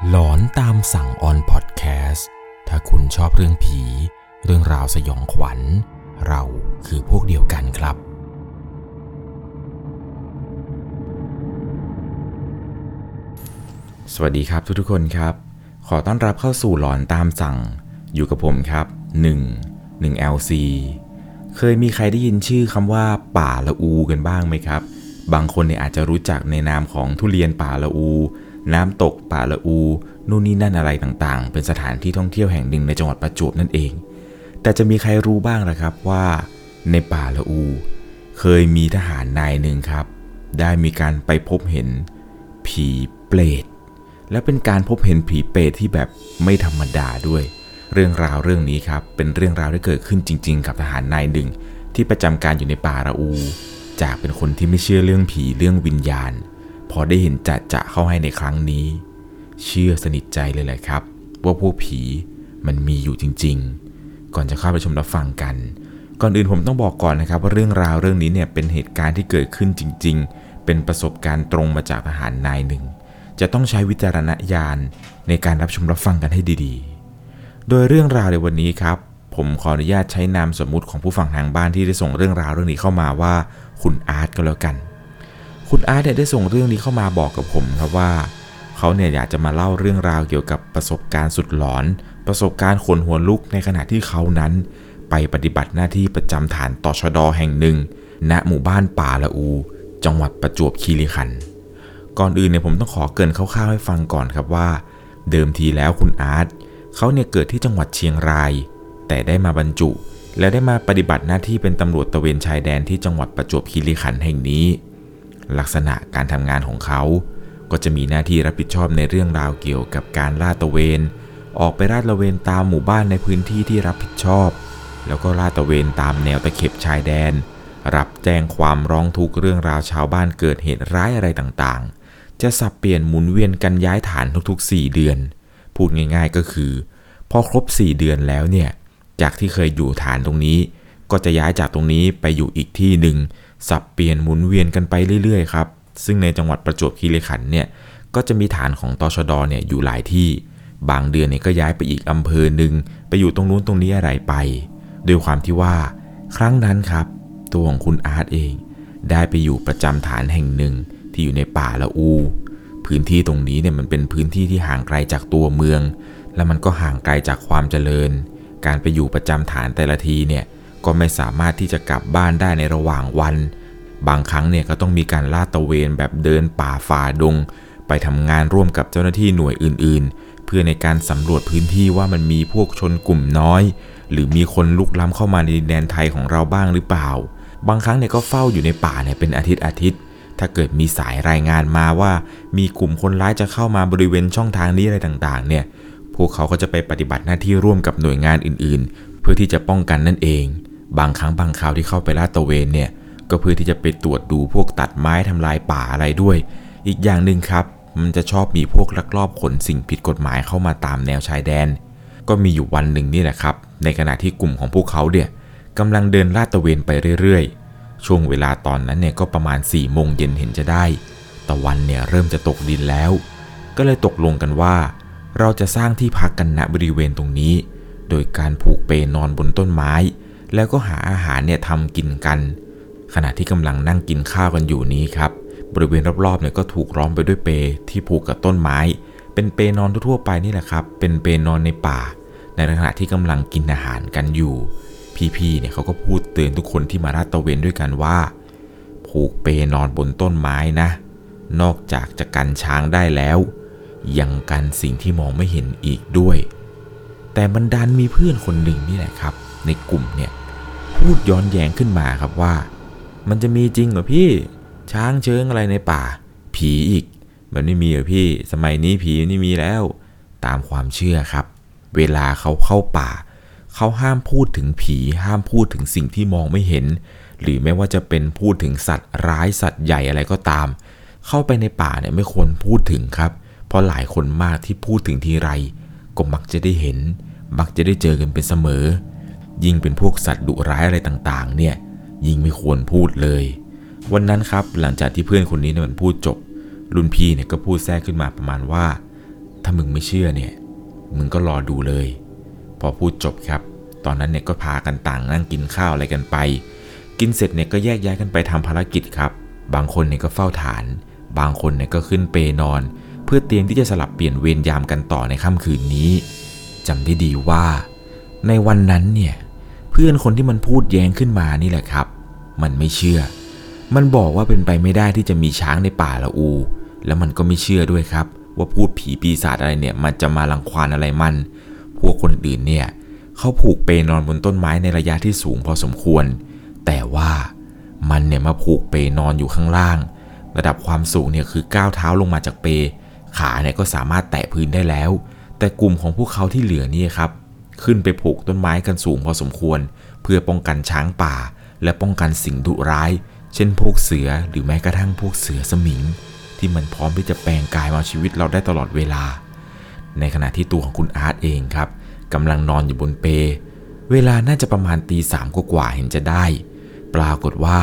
หลอนตามสั่งออนพอดแคสต์ถ้าคุณชอบเรื่องผี เรื่องราวสยองขวัญ เราคือพวกเดียวกันครับ สวัสดีครับทุกๆคนครับ ขอต้อนรับเข้าสู่หลอนตามสั่ง อยู่กับผมครับ 1 1 LC เคยมีใครได้ยินชื่อคำว่า ป่าละอูกันบ้างไหมครับ บางคนเนี่ยอาจจะรู้จักในนามของทุเรียนป่าละอู น้ำตกป่าละอูนู่นนี่นั่นอะไรต่างๆ เป็นสถานที่ท่องเที่ยวแห่งหนึ่งในจังหวัดประจวบนั่นเอง แต่จะมีใครรู้บ้างล่ะครับว่าในป่าละอู เคยมีทหารนายหนึ่งครับ ได้มีการไปพบเห็นผีเปรตและเป็นการพบเห็นผีเปรตที่แบบไม่ธรรมดาด้วย เรื่องราวเรื่องนี้ครับเป็นเรื่องราวที่เกิดขึ้นจริง ๆ กับทหารนายหนึ่งที่ประจำการอยู่ในป่าระอู จากเป็นคนที่ไม่เชื่อเรื่องผีเรื่องวิญญาณ พอได้เห็นจัดจะเข้าให้ในครั้งนี้ เชื่อสนิทใจเลยแหละครับ ว่าพวกผีมันมีอยู่จริง ๆ ก่อนจะเข้าไปชมรับฟังกัน ก่อนอื่นผมต้องบอกก่อนนะครับ ว่าเรื่องราวเรื่องนี้เนี่ยเป็นเหตุการณ์ที่เกิดขึ้นจริง ๆ เป็นประสบการณ์ตรงมาจากทหารนายหนึ่ง จะต้องใช้วิจารณญาณในการรับชมรับฟังกันให้ดีๆ โดยเรื่องราวในวันนี้ครับ ผมขออนุญาตใช้นามสมมุติของผู้ฟังทางบ้านที่ได้ส่งเรื่องราวเรื่องนี้เข้ามาว่า คุณอาร์ตก็แล้วกัน คุณอาร์ตเนี่ยได้ส่งเรื่องนี้เข้ามาบอกกับผมครับว่าเขาเนี่ยอยากจะมาเล่าเรื่องราวเกี่ยวกับประสบการณ์สุดหลอน ประสบการณ์ขนหัวลุกในขณะที่เขานั้นไปปฏิบัติหน้าที่ประจำฐานตชดแห่งหนึ่ง ณหมู่บ้านป่าละอู จังหวัดประจวบคีรีขันธ์ก่อนอื่นเนี่ยผมต้องขอเกินคร่าวๆให้ฟังก่อนครับว่า เดิมทีแล้วคุณอาร์ตเขาเนี่ยเกิดที่จังหวัดเชียงราย แต่ได้มาบรรจุ และได้มาปฏิบัติหน้าที่เป็นตำรวจตระเวนชายแดนที่จังหวัดประจวบคีรีขันธ์แห่งนี้ ลักษณะการทำงานของเขา ก็จะมีหน้าที่รับผิดชอบในเรื่องราวเกี่ยวกับการลาดตระเวน ออกไปลาดตระเวนตามหมู่บ้านในพื้นที่ที่รับผิดชอบ แล้วก็ลาดตระเวนตามแนวตะเข็บชายแดน รับแจ้งความร้องทุกข์เรื่องราวชาวบ้านเกิดเหตุร้ายอะไรต่างๆ จะสับเปลี่ยนหมุนเวียนกันย้ายฐานทุกๆ 4 เดือน พูดง่าย ๆก็คือ พอครบ 4 เดือนแล้วเนี่ย จากที่เคยอยู่ฐานตรงนี้ ก็จะย้ายจากตรงนี้ไปอยู่อีกที่หนึ่ง สับเปลี่ยนหมุนเวียนกันไปเรื่อยๆครับ ซึ่งในจังหวัดประจวบคีรีขันธ์เนี่ย ก็จะมีฐานของตชดเนี่ยอยู่หลายที่ บางเดือนเนี่ยก็ย้ายไปอีกอำเภอหนึ่งไปอยู่ตรงนู้นตรงนี้อะไรไป ด้วยความที่ว่า ครั้งนั้นครับ ตัวของคุณอาร์ตเอง ได้ไปอยู่ประจำฐานแห่งหนึ่งที่อยู่ในป่าละอู พื้นที่ตรงนี้เนี่ยมันเป็นพื้นที่ที่ห่างไกลจากตัวเมือง และมันก็ห่างไกลจากความเจริญ การไปอยู่ประจำฐานแต่ละทีเนี่ย ก็ไม่สามารถที่จะกลับบ้านได้ในระหว่างวัน บางครั้งเนี่ยก็ต้องมีการลาดตระเวนแบบเดินป่าฝ่าดง ไปทำงานร่วมกับเจ้าหน้าที่หน่วยอื่น ๆ เพื่อในการสำรวจพื้นที่ว่ามันมีพวกชนกลุ่มน้อย หรือมีคนลุกล้ำเข้ามาในดินแดนไทยของเราบ้างหรือเปล่า บางครั้งเนี่ยก็เฝ้าอยู่ในป่าเนี่ยเป็นอาทิตย์อาทิตย์ถ้าเกิดมีสายรายงานมาว่ามีกลุ่มคนร้ายจะเข้ามาบริเวณช่องทางนี้อะไรต่างๆ เนี่ย พวกเขาก็จะไปปฏิบัติหน้าที่ร่วมกับหน่วยงานอื่นๆ เพื่อที่จะป้องกันนั่นเอง บางครั้งบางคราวที่เข้าไปลาดตระเวนเนี่ยก็เพื่อที่จะไปตรวจดูพวกตัดไม้ทำลายป่าอะไรด้วย อีกอย่างหนึ่งครับ มันจะชอบมีพวกลักลอบขนสิ่งผิดกฎหมายเข้ามาตามแนวชายแดน ก็มีอยู่วันหนึ่งนี่แหละครับ ในขณะที่กลุ่มของพวกเขาเนี่ยกำลังเดินลาดตระเวนไปเรื่อยๆ ช่วงเวลาตอนนั้นเนี่ยก็ประมาณ4ี่โมงเย็นเห็นจะได้ ตะวันเนี่ยเริ่มจะตกดินแล้ว ก็เลยตกลงกันว่า เราจะสร้างที่พักกันณบริเวณตรงนี้ โดยการผูกเปนอนบนต้นไม้ แล้วก็หาอาหารเนี่ยทำกินกัน ขณะที่กำลังนั่งกินข้าวกันอยู่นี้ครับ บริเวณรอบๆเนี่ยก็ถูกล้อมไปด้วยเปที่ผูกกับต้นไม้ เป็นเปนอนทั่วไปนี่แหละครับ เป็นเปนอนในป่า ในขณะที่กำลังกินอาหารกันอยู่ พี่ๆเนี่ยเขาก็พูดเตือนทุกคนที่มาลาดตระเวนด้วยกันว่า ผูกเปนอนบนต้นไม้นะ นอกจากจะกันช้างได้แล้ว ยังกันสิ่งที่มองไม่เห็นอีกด้วยแต่มันดันมีเพื่อนคนหนึ่งนี่แหละครับ ในกลุ่มเนี่ย พูดย้อนแย้งขึ้นมาครับว่า มันจะมีจริงเหรอพี่ ช้างเชิงอะไรในป่า ผีอีก มันไม่มีเหรอพี่ สมัยนี้ผีไม่มีแล้ว ตามความเชื่อครับ เวลาเขาเข้าป่า เขาห้ามพูดถึงผี ห้ามพูดถึงสิ่งที่มองไม่เห็น หรือไม่ว่าจะเป็นพูดถึงสัตว์ร้ายสัตว์ใหญ่อะไรก็ตาม เข้าไปในป่าเนี่ยไม่ควรพูดถึงครับ เพราะหลายคนมากที่พูดถึงทีไร ก็มักจะได้เห็น มักจะได้เจอกันเป็นเสมอ ยิ่งเป็นพวกสัตว์ดุร้ายอะไรต่างๆ เนี่ยยิ่งไม่ควรพูดเลย วันนั้นครับหลังจากที่เพื่อนคนนี้เนี่ยมันพูดจบ รุ่นพี่เนี่ยก็พูดแทรกขึ้นมาประมาณว่า ถ้ามึงไม่เชื่อเนี่ยมึงก็รอดูเลย พอพูดจบครับ ตอนนั้นเนี่ยก็พากันต่างนั่งกินข้าวอะไรกันไป กินเสร็จเนี่ยก็แยกย้ายกันไปทำภารกิจครับ บางคนเนี่ยก็เฝ้าฐาน บางคนเนี่ยก็ขึ้นเปนอน เพื่อเตรียมที่จะสลับเปลี่ยนเวรยามกันต่อในค่ำคืนนี้จำได้ดีว่า ในวันนั้นเนี่ยเพื่อนคนที่มันพูดแย้งขึ้นมานี่แหละครับ มันไม่เชื่อ มันบอกว่าเป็นไปไม่ได้ที่จะมีช้างในป่าละอู แล้วมันก็ไม่เชื่อด้วยครับ ว่าพูดผีปีศาจอะไรเนี่ยมันจะมาลังควานอะไรมัน พวกคนอื่นเนี่ยเขาผูกเปนอนบนต้นไม้ในระยะที่สูงพอสมควร แต่ว่ามันเนี่ยมาผูกเปนอนอยู่ข้างล่าง ระดับความสูงเนี่ยคือก้าวเท้าลงมาจากเป ขาเนี่ยก็สามารถแตะพื้นได้แล้ว แต่กลุ่มของพวกเขาที่เหลือนี่ครับ ขึ้นไปผูกต้นไม้กันสูงพอสมควร เพื่อป้องกันช้างป่า และป้องกันสิ่งดุร้าย เช่นพวกเสือหรือแม้กระทั่งพวกเสือสมิง ที่มันพร้อมที่จะแปลงกายมาชีวิตเราได้ตลอดเวลา ในขณะที่ตัวของคุณอาร์ตเองครับกำลังนอนอยู่บนเป เวลาน่าจะประมาณตีสามกว่าเห็นจะได้ ปรากฏว่า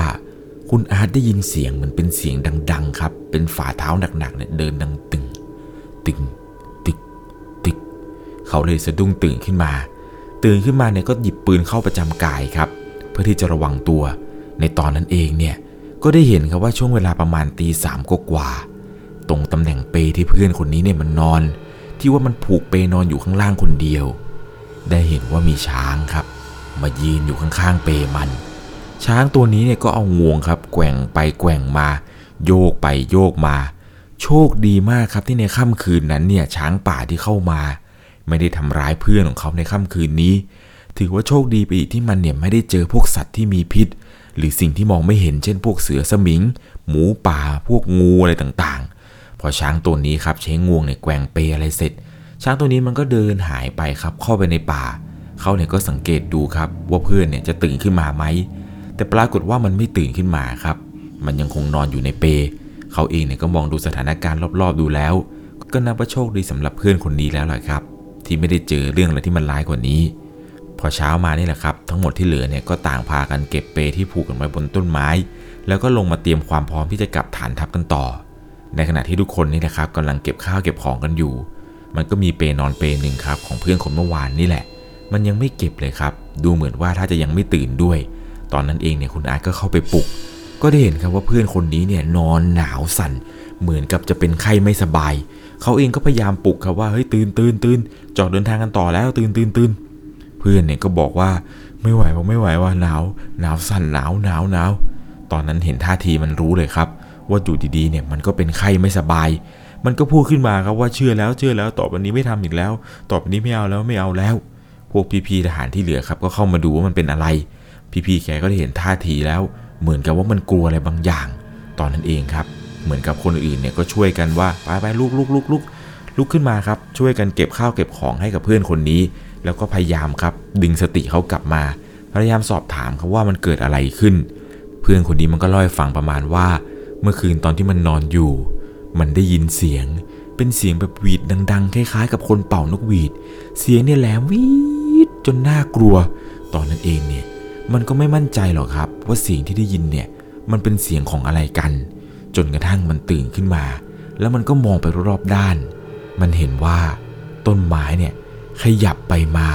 คุณอาร์ตได้ยินเสียงเหมือนเป็นเสียงดัง ๆ ครับ เป็นฝ่าเท้าหนักๆเนี่ยเดินดังตึง เขาเลยสะดุ้งตื่นขึ้นมา ตื่นขึ้นมาเนี่ยก็หยิบปืนเข้าประจำกายครับ เพื่อที่จะระวังตัว ในตอนนั้นเองเนี่ยก็ได้เห็นครับว่าช่วงเวลาประมาณตีสามกว่าตรงตำแหน่งเปที่เพื่อนคนนี้เนี่ยมันนอน ที่ว่ามันผูกเปนอนอยู่ข้างล่างคนเดียว ได้เห็นว่ามีช้างครับ มายืนอยู่ข้างๆเปมัน ช้างตัวนี้เนี่ยก็เอางวงครับแกว่งไปแกว่งมา โยกไปโยกมา โชคดีมากครับที่ในค่ำคืนนั้นเนี่ยช้างป่าที่เข้ามา ไม่ได้ทำร้ายเพื่อนของเขาในค่ำคืนนี้ ถือว่าโชคดีไปอีกที่มันเนี่ยไม่ได้เจอพวกสัตว์ที่มีพิษ หรือสิ่งที่มองไม่เห็นเช่น พวกเสือสมิง หมูป่า พวกงูอะไรต่างๆ พอช้างตัวนี้ครับใช้งวงเนี่ยแกว่งเปอะไรเสร็จ ช้างตัวนี้มันก็เดินหายไปครับเข้าไปในป่า เขาเนี่ยก็สังเกตดูครับว่าเพื่อนเนี่ยจะตื่นขึ้นมาไหม แต่ปรากฏว่ามันไม่ตื่นขึ้นมาครับ มันยังคงนอนอยู่ในเป เขาเองเนี่ยก็มองดูสถานการณ์รอบๆดูแล้ว ก็นับว่าโชคดีสำหรับเพื่อนคนนี้แล้วแหละครับ ที่ไม่ได้เจอเรื่องอะไรที่มันร้ายกว่านี้ พอเช้ามานี่แหละครับ ทั้งหมดที่เหลือเนี่ยก็ต่างพากันเก็บเปที่ผูกกันไว้บนต้นไม้ แล้วก็ลงมาเตรียมความพร้อมที่จะกลับฐานทัพกันต่อ ในขณะที่ทุกคนนี่แหละครับกำลังเก็บข้าวเก็บของกันอยู่ มันก็มีเปนอนเปหนึ่งครับของเพื่อนคนเมื่อวานนี่แหละ มันยังไม่เก็บเลยครับ ดูเหมือนว่าถ้าจะยังไม่ตื่นด้วย ตอนนั้นเองเนี่ยคุณอาร์ตก็เข้าไปปลุก ก็ได้เห็นครับว่าเพื่อนคนนี้เนี่ยนอนหนาวสั่น เหมือนกับจะเป็นไข้ไม่สบาย เขาเองก็พยายามปลุกครับว่าเฮ้ยตื่นตื่นตื่นจอดเดินทางกันต่อแล้วตื่นตื่นตื่นเพื่อนเนี่ยก็บอกว่าไม่ไหวว่าไม่ไหวว่าหนาวหนาวสั่นหนาวหนาวหนาวตอนนั้นเห็นท่าทีมันรู้เลยครับ ว่าอยู่ดีๆเนี่ยมันก็เป็นไข้ไม่สบาย มันก็พูดขึ้นมาครับว่าเชื่อแล้วเชื่อแล้วต่อไปนี้ไม่ทำอีกแล้วต่อไปนี้ไม่เอาแล้วไม่เอาแล้ว พวกพี่ๆทหารที่เหลือครับ ก็เข้ามาดูว่ามันเป็นอะไร พี่ๆแกก็ได้เห็นท่าทีแล้ว เหมือนกับว่ามันกลัวอะไรบางอย่าง ตอนนั้นเองครับ เหมือนกับคนอื่นเนี่ยก็ช่วยกันว่าไปไปลุกลุกลุกลุกลุกขึ้นมาครับ ช่วยกันเก็บข้าวเก็บของให้กับเพื่อนคนนี้ แล้วก็พยายามครับ ดึงสติเขากลับมา พยายามสอบถามเขาว่ามันเกิดอะไรขึ้น เพื่อนคนนี้มันก็เล่าให้ฟังประมาณว่า เมื่อคืนตอนที่มันนอนอยู่ มันได้ยินเสียง เป็นเสียงแบบหวีดดัง ๆ คล้ายๆ กับคนเป่านกหวีด เสียงเนี่ยแหลมวีดจนน่ากลัว ตอนนั้นเองเนี่ย มันก็ไม่มั่นใจหรอกครับ ว่าเสียงที่ได้ยินเนี่ย มันเป็นเสียงของอะไรกัน จนกระทั่งมันตื่นขึ้นมา แล้วมันก็มองไปรอบๆด้าน มันเห็นว่าต้นไม้เนี่ยขยับไปมา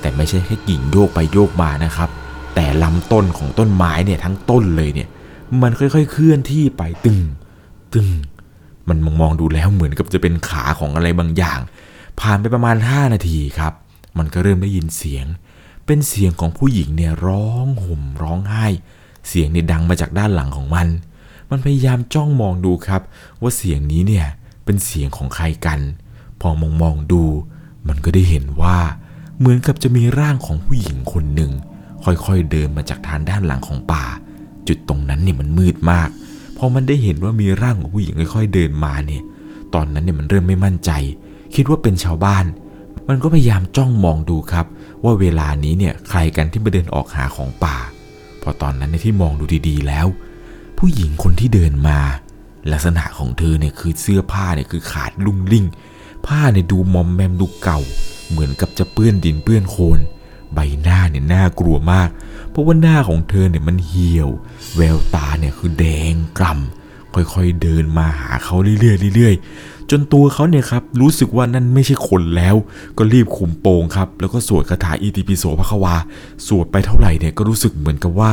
แต่ไม่ใช่แค่กิ่งโยกไปโยกมานะครับ แต่ลำต้นของต้นไม้เนี่ยทั้งต้นเลยเนี่ย มันค่อยๆ เคลื่อนที่ไปตึง ตึง มันมองมองดูแล้วเหมือนกับจะเป็นขาของอะไรบางอย่าง ผ่านไปประมาณ 5 นาทีครับ มันก็เริ่มได้ยินเสียง เป็นเสียงของผู้หญิงเนี่ยร้องห่มร้องไห้ เสียงเนี่ยดังมาจากด้านหลังของมัน มันพยายามจ้องมองดูครับ ว่าเสียงนี้เนี่ยเป็นเสียงของใครกัน พอมองมองดู มันก็ได้เห็นว่า เหมือนกับจะมีร่างของผู้หญิงคนหนึ่ง ค่อยๆเดินมาจากทางด้านหลังของป่า จุดตรงนั้นเนี่ยมันมืดมากพอมันได้เห็นว่ามีร่างของผู้หญิงค่อยๆเดินมาเนี่ย ตอนนั้นเนี่ยมันเริ่มไม่มั่นใจ คิดว่าเป็นชาวบ้าน มันก็พยายามจ้องมองดูครับ ว่าเวลานี้เนี่ยใครกันที่มาเดินออกหาของป่า พอตอนนั้นในที่มองดูดีๆแล้ว ผู้หญิงคนที่เดินมา ลักษณะของเธอเนี่ยคือเสื้อผ้าเนี่ยคือขาดลุ่งลิ่ง ผ้าเนี่ยดูมอมแมมดูเก่า เหมือนกับจะเปื้อนดินเปื้อนโคลนใบหน้าเนี่ยน่ากลัวมาก เพราะว่าหน้าของเธอเนี่ยมันเหี่ยว แววตาเนี่ยคือแดงกล่ำค่อยๆเดินมาหาเขาเรื่อยๆเรื่อยๆ จนตัวเขาเนี่ยครับรู้สึกว่านั่นไม่ใช่คนแล้ว ก็รีบคุมโปงครับ แล้วก็สวดคาถาอิติปิโสพระควา สวดไปเท่าไหร่เนี่ยก็รู้สึกเหมือนกับว่า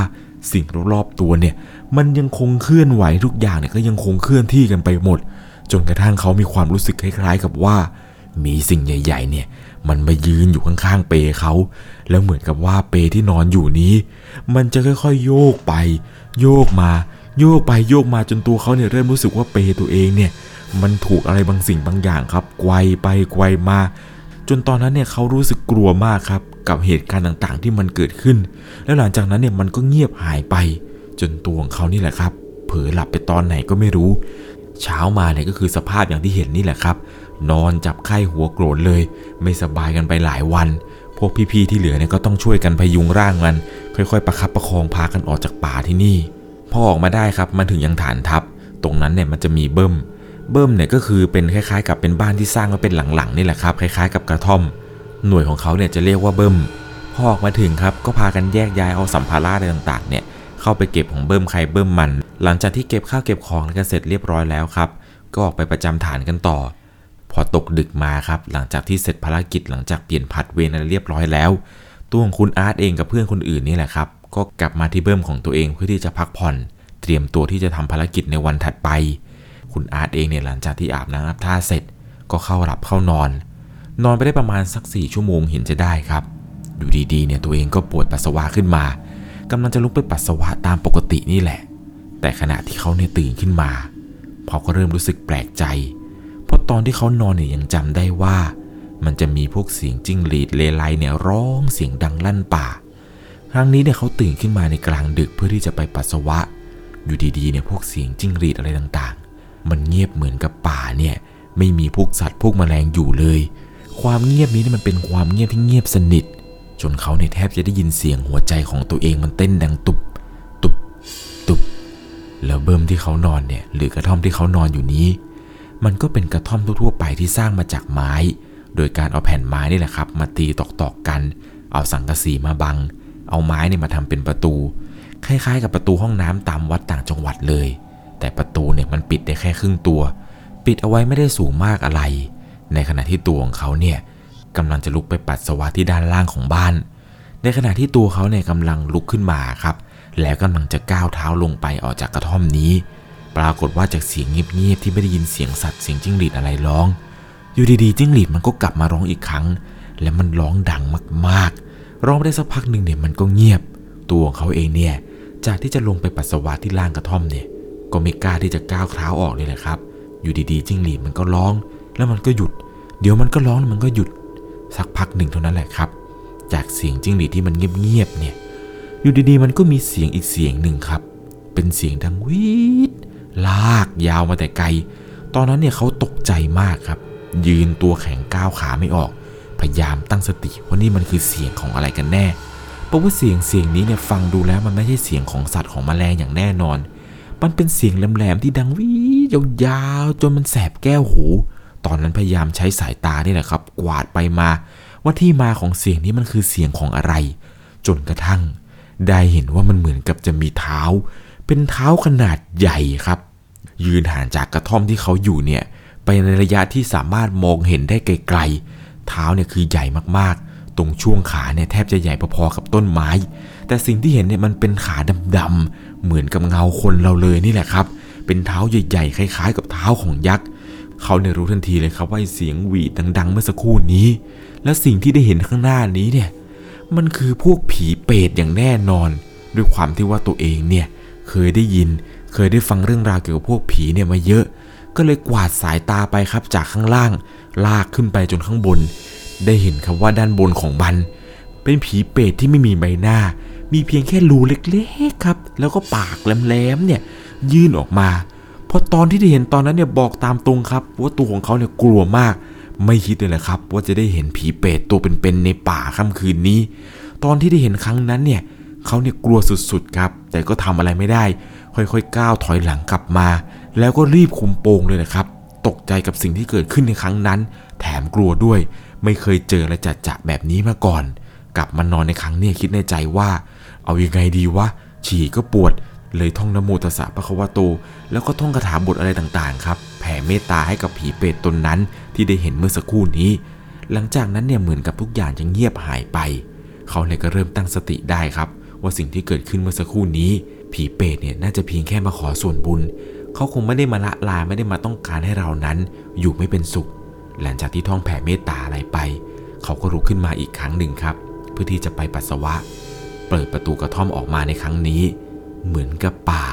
สิ่งรอบๆตัวเนี่ย มันยังคงเคลื่อนไหวทุกอย่างเนี่ยก็ยังคงเคลื่อนที่กันไปหมด จนกระทั่งเขามีความรู้สึกคล้าย ๆ กับว่า มีสิ่งใหญ่ ๆ เนี่ย มันมายืนอยู่ข้างๆเปเขา แล้วเหมือนกับว่าเปที่นอนอยู่นี้ มันจะค่อยๆ โยกไป โยกมา โยกไปโยกมาจนตัวเขาเนี่ยเริ่มรู้สึกว่าเปตัวเองเนี่ย มันถูกอะไรบางสิ่งบางอย่างครับไกวไปไกวมา จนตอนนั้นเนี่ยเขารู้สึกกลัวมากครับกับเหตุการณ์ต่างๆ ที่มันเกิดขึ้น แล้วหลังจากนั้นเนี่ยมันก็เงียบหายไป จนตัวของเขานี่แหละครับ เผลอหลับไปตอนไหนก็ไม่รู้ เช้ามาเนี่ยก็คือสภาพอย่างที่เห็นนี่แหละครับ นอนจับไข้หัวโกรธเลย ไม่สบายกันไปหลายวัน พวกพี่ๆที่เหลือเนี่ยก็ต้องช่วยกันพยุงร่างมัน ค่อยๆ ประคับประคองพากันออกจากป่าที่นี่พอออกมาได้ครับมันถึงยังฐานทัพ ตรงนั้นเนี่ยมันจะมีเบิ้ม เบิ้มเนี่ยก็คือเป็นคล้ายๆ กับเป็นบ้านที่สร้างไว้เป็นหลังๆนี่แหละครับคล้ายๆ กับกระท่อม หน่วยของเขาเนี่ยจะเรียกว่าเบิ้มพอออกมาถึงครับก็พากันแยกย้ายเอาสัมภาระอะไรต่างๆเนี่ยเข้าไปเก็บของเบิ้มใครเบิ้มมัน หลังจากที่เก็บข้าวเก็บของกันเสร็จเรียบร้อยแล้วครับ ก็ออกไปประจำฐานกันต่อ พอตกดึกมาครับ หลังจากที่เสร็จภารกิจหลังจากเปลี่ยนผัดเวรอะไรเรียบร้อยแล้ว ตัวของคุณอาร์ตเองกับเพื่อนคนอื่นนี่แหละครับ ก็กลับมาที่เบิ้มของตัวเองเพื่อที่จะพักผ่อน เตรียมตัวที่จะทำภารกิจในวันถัดไป คุณอาร์ตเองเนี่ยหลังจากที่อาบน้ำอาบท่าเสร็จ ก็เข้าหลับเข้านอน นอนไปได้ประมาณสักสี่ชั่วโมงเห็นจะได้ครับ อยู่ดีๆเนี่ยตัวเองก็ปวดปัสสาวะขึ้นมากำลังจะลุกไปปัสสาวะตามปกตินี่แหละ แต่ขณะที่เขาเนี่ยตื่นขึ้นมาเขาก็เริ่มรู้สึกแปลกใจ เพราะตอนที่เขานอนเนี่ยยังจำได้ว่า มันจะมีพวกเสียงจิ้งหรีดเลไลเนี่ยร้องเสียงดังลั่นป่า ครั้งนี้เนี่ยเขาตื่นขึ้นมาในกลางดึกเพื่อที่จะไปปัสสาวะ อยู่ดีๆเนี่ยพวกเสียงจิ้งหรีดอะไรต่าง มันเงียบเหมือนกับป่าเนี่ย ไม่มีพวกสัตว์พวกแมลงอยู่เลย ความเงียบนี้นี่มันเป็นความเงียบที่เงียบสนิท จนเขาเนี่ยแทบจะได้ยินเสียงหัวใจของตัวเองมันเต้นดังตุบ ตุบ ตุบ แล้วเบิ่มที่เขานอนเนี่ย หรือกระท่อมที่เขานอนอยู่นี้ มันก็เป็นกระท่อมทั่วๆไปที่สร้างมาจากไม้ โดยการเอาแผ่นไม้นี่แหละครับ มาตีตอกๆกัน เอาสังกะสีมาบัง เอาไม้เนี่ยมาทำเป็นประตู คล้ายๆ กับประตูห้องน้ำตามวัดต่างจังหวัดเลย แต่ประตูเนี่ยมันปิดได้แค่ครึ่งตัว ปิดเอาไว้ไม่ได้สูงมากอะไร ในขณะที่ตัวของเขาเนี่ยกำลังจะลุกไปปัสสาวะที่ด้านล่างของบ้าน ในขณะที่ตัวเขาเนี่ยกำลังลุกขึ้นมาครับ แล้วกำลังจะก้าวเท้าลงไปออกจากกระท่อมนี้ ปรากฏว่าจากเสียงเงียบๆที่ไม่ได้ยินเสียงสัตว์เสียงจิ้งหรีดอะไรร้อง อยู่ดีๆจิ้งหรีดมันก็กลับมาร้องอีกครั้ง และมันร้องดังมากๆ ร้องไปได้สักพักหนึ่งเนี่ยมันก็เงียบ ตัวของเขาเองเนี่ยจากที่จะลงไปปัสสาวะที่ล่างกระท่อมเนี่ย ก็ไม่กล้าที่จะก้าวเท้าออกเลยแหละครับ อยู่ดีๆจิ้งหรีดมันก็ร้อง แล้วมันก็หยุด เดี๋ยวมันก็ร้องมันก็หยุด สักพักหนึ่งเท่านั้นแหละครับ จากเสียงจิ้งหรีดที่มันเงียบๆเนี่ย อยู่ดีๆ มันก็มีเสียงอีกเสียงหนึ่งครับ เป็นเสียงดังวีดลากยาวมาแต่ไกล ตอนนั้นเนี่ยเขาตกใจมากครับ ยืนตัวแข็งก้าวขาไม่ออก พยายามตั้งสติว่านี่มันคือเสียงของอะไรกันแน่ เพราะว่าเสียงเสียงนี้เนี่ยฟังดูแล้วมันไม่ใช่เสียงของสัตว์ของแมลงอย่างแน่นอน มันเป็นเสียงแหลมๆที่ดังวีดยาวๆจนมันแสบแก้วหู ตอนนั้นพยายามใช้สายตานี่แหละครับ กวาดไปมา ว่าที่มาของเสียงนี้มันคือเสียงของอะไร จนกระทั่ง ได้เห็นว่ามันเหมือนกับจะมีเท้า เป็นเท้าขนาดใหญ่ครับ ยืนห่างจากกระท่อมที่เขาอยู่เนี่ยไปในระยะที่สามารถมองเห็นได้ไกลๆ เท้าเนี่ยคือใหญ่มากๆ ตรงช่วงขาเนี่ยแทบจะใหญ่พอๆกับต้นไม้ แต่สิ่งที่เห็นเนี่ยมันเป็นขาดำๆ เหมือนกับเงาคนเราเลยนี่แหละครับ เป็นเท้าใหญ่ๆคล้าย ๆ กับเท้าของยักษ์เขาเนี่ยรู้ทันทีเลยครับว่าเสียงหวีดดัง ๆ เมื่อสักครู่นี้ และสิ่งที่ได้เห็นข้างหน้านี้เนี่ย มันคือพวกผีเปรตอย่างแน่นอน ด้วยความที่ว่าตัวเองเนี่ยเคยได้ยิน เคยได้ฟังเรื่องราวเกี่ยวกับพวกผีเนี่ยมาเยอะ ก็เลยกวาดสายตาไปครับจากข้างล่าง ลากขึ้นไปจนข้างบน ได้เห็นครับว่าด้านบนของมันเป็นผีเปรตที่ไม่มีใบหน้า มีเพียงแค่รูเล็กๆครับ แล้วก็ปากแหลมๆเนี่ยยื่นออกมาพอตอนที่ได้เห็นตอนนั้นเนี่ยบอกตามตรงครับว่าตัวของเขาเนี่ยกลัวมาก ไม่คิดเลยแหละครับ ว่าจะได้เห็นผีเปรตตัวเป็นๆในป่าค่ำคืนนี้ ตอนที่ได้เห็นครั้งนั้นเนี่ยเขาเนี่ยกลัวสุดๆครับ แต่ก็ทำอะไรไม่ได้ ค่อยๆก้าวถอยหลังกลับมา แล้วก็รีบคุมโปงเลยนะครับ ตกใจกับสิ่งที่เกิดขึ้นในครั้งนั้น แถมกลัวด้วย ไม่เคยเจออะไรจัดจะแบบนี้มาก่อน กลับมานอนในครั้งนี้คิดในใจว่า เอาอยังไงดีวะ ฉี่ก็ปวด เลยท่องนโมตัสสะปะคะวะโต แล้วก็ท่องคาถาบทอะไรต่างๆ ครับ แผ่เมตตาให้กับผีเปรตตนนั้นที่ได้เห็นเมื่อสักครู่นี้ หลังจากนั้นเนี่ยเหมือนกับทุกอย่างจะเงียบหายไป เขาเลยก็เริ่มตั้งสติได้ครับ ว่าสิ่งที่เกิดขึ้นเมื่อสักครู่นี้ ผีเปรตเนี่ยน่าจะเพียงแค่มาขอส่วนบุญ เขาคงไม่ได้มาละลายไม่ได้มาต้องการให้เรานั้น อยู่ไม่เป็นสุข หลังจากที่ท่องแผ่เมตตาอะไรไป เขาก็ลุกขึ้นมาอีกครั้งหนึ่งครับ เพื่อที่จะไปปัสสาวะ เปิดประตูกระท่อมออกมาในครั้งนี้ เหมือนกับป่า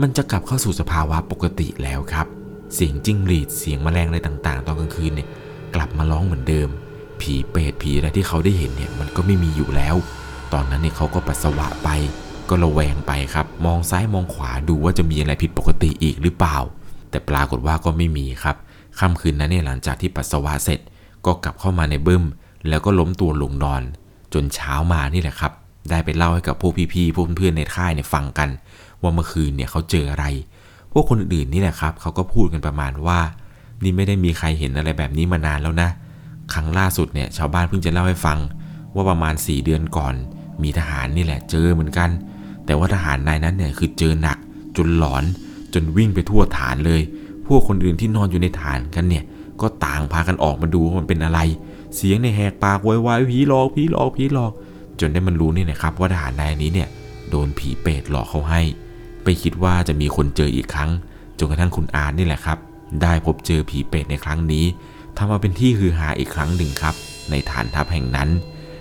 มันจะกลับเข้าสู่สภาวะปกติแล้วครับ เสียงจิ้งหรีดเสียงแมลงอะไรต่างๆ ตอนกลางคืนเนี่ยกลับมาร้องเหมือนเดิม ผีเปรตผีอะไรที่เขาได้เห็นเนี่ยมันก็ไม่มีอยู่แล้ว ตอนนั้นเนี่ยเขาก็ปัสสาวะไป ก็ระแวงไปครับ มองซ้ายมองขวาดูว่าจะมีอะไรผิดปกติอีกหรือเปล่า แต่ปรากฏว่าก็ไม่มีครับค่ำคืนนั้นเนี่ยหลังจากที่ปัสสาวะเสร็จ ก็กลับเข้ามาในบึ้ม แล้วก็ล้มตัวลงนอน จนเช้ามานี่แหละครับ ได้ไปเล่าให้กับพวกพี่ๆพวกเพื่อนๆในค่ายเนี่ยฟังกัน ว่าเมื่อคืนเนี่ยเขาเจออะไร พวกคนอื่นๆนี่แหละครับเขาก็พูดกันประมาณว่า นี่ไม่ได้มีใครเห็นอะไรแบบนี้มานานแล้วนะ ครั้งล่าสุดเนี่ยชาวบ้านเพิ่งจะเล่าให้ฟัง ว่าประมาณ 4 เดือนก่อน มีทหารนี่แหละเจอเหมือนกัน แต่ว่าทหารนายนั้นเนี่ยคือเจอหนัก จนหลอน จนวิ่งไปทั่วฐานเลย พวกคนอื่นที่นอนอยู่ในฐานกันเนี่ยก็ต่างพากันออกมาดูว่ามันเป็นอะไร เสียงในแหกปากวายวายผีหลอกผีหลอกผีหลอก จนได้มันรู้นี่นะครับว่าทหารนายนี้เนี่ยโดนผีเปรตหลอกเขาให้ ไปคิดว่าจะมีคนเจออีกครั้งจนกระทั่งคุณอาร์ตนี่แหละครับ ได้พบเจอผีเปรตในครั้งนี้ทำมาเป็นที่ฮือฮาอีกครั้งหนึ่งครับ ในฐานทัพแห่งนั้น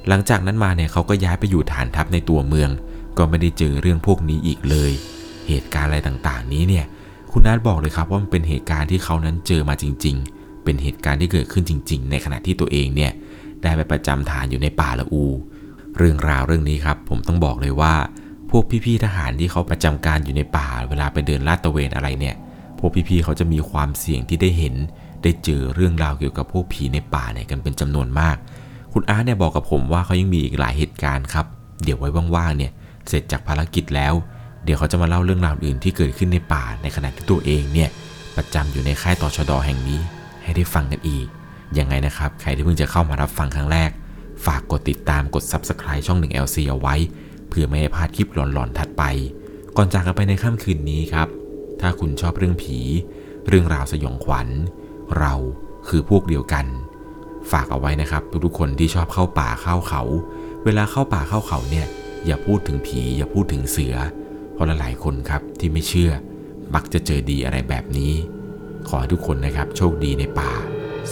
หลังจากนั้นมาเนี่ยเขาก็ย้ายไปอยู่ฐานทัพในตัวเมือง ก็ไม่ได้เจอเรื่องพวกนี้อีกเลย เหตุการณ์อะไรต่างๆ นี้เนี่ย คุณนัทบอกเลยครับว่ามันเป็นเหตุการณ์ที่เขานั้นเจอมาจริง ๆ เป็นเหตุการณ์ที่เกิดขึ้นจริง ๆ ในขณะที่ตัวเองเนี่ยได้ไปประจำฐานอยู่ในป่าละอู เรื่องราวเรื่องนี้ครับ ผมต้องบอกเลยว่า พวกพี่ๆทหารที่เขาประจำการอยู่ในป่า เวลาไปเดินลาดตระเวนอะไรเนี่ย พวกพี่ๆเขาจะมีความเสี่ยงที่ได้เห็น ได้เจอเรื่องราวเกี่ยวกับพวกผีในป่าเนี่ยกันเป็นจำนวนมาก คุณอาร์ตเนี่ยบอกกับผมว่าเขายังมีอีกหลายเหตุการณ์ครับ เดี๋ยวไว้ว่างๆเนี่ย เสร็จจากภารกิจแล้ว เดี๋ยวเขาจะมาเล่าเรื่องราวอื่นที่เกิดขึ้นในป่าในขณะที่ตัวเองเนี่ยประจำอยู่ในค่ายต่อชดแห่งนี้ ให้ได้ฟังกันอีกยังไงนะครับ ใครที่เพิ่งจะเข้ามารับฟังครั้งแรก ฝากกดติดตามกด Subscribe ช่อง 1LC เอาไว้ เพื่อไม่ให้พลาดคลิปหลอนๆถัดไป ก่อนจากกันไปในค่ำคืนนี้ครับ ถ้าคุณชอบเรื่องผี เรื่องราวสยองขวัญ เราคือพวกเดียวกัน ฝากเอาไว้นะครับ ทุกๆคนที่ชอบเข้าป่าเข้าเขา เวลาเข้าป่าเข้าเขาเนี่ยอย่าพูดถึงผี อย่าพูดถึงเสือ เพราะหลายคนครับที่ไม่เชื่อ มักจะเจอดีอะไรแบบนี้ ขอให้ทุกคนนะครับ โชคดีในป่า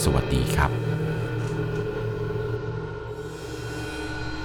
สวัสดีครับ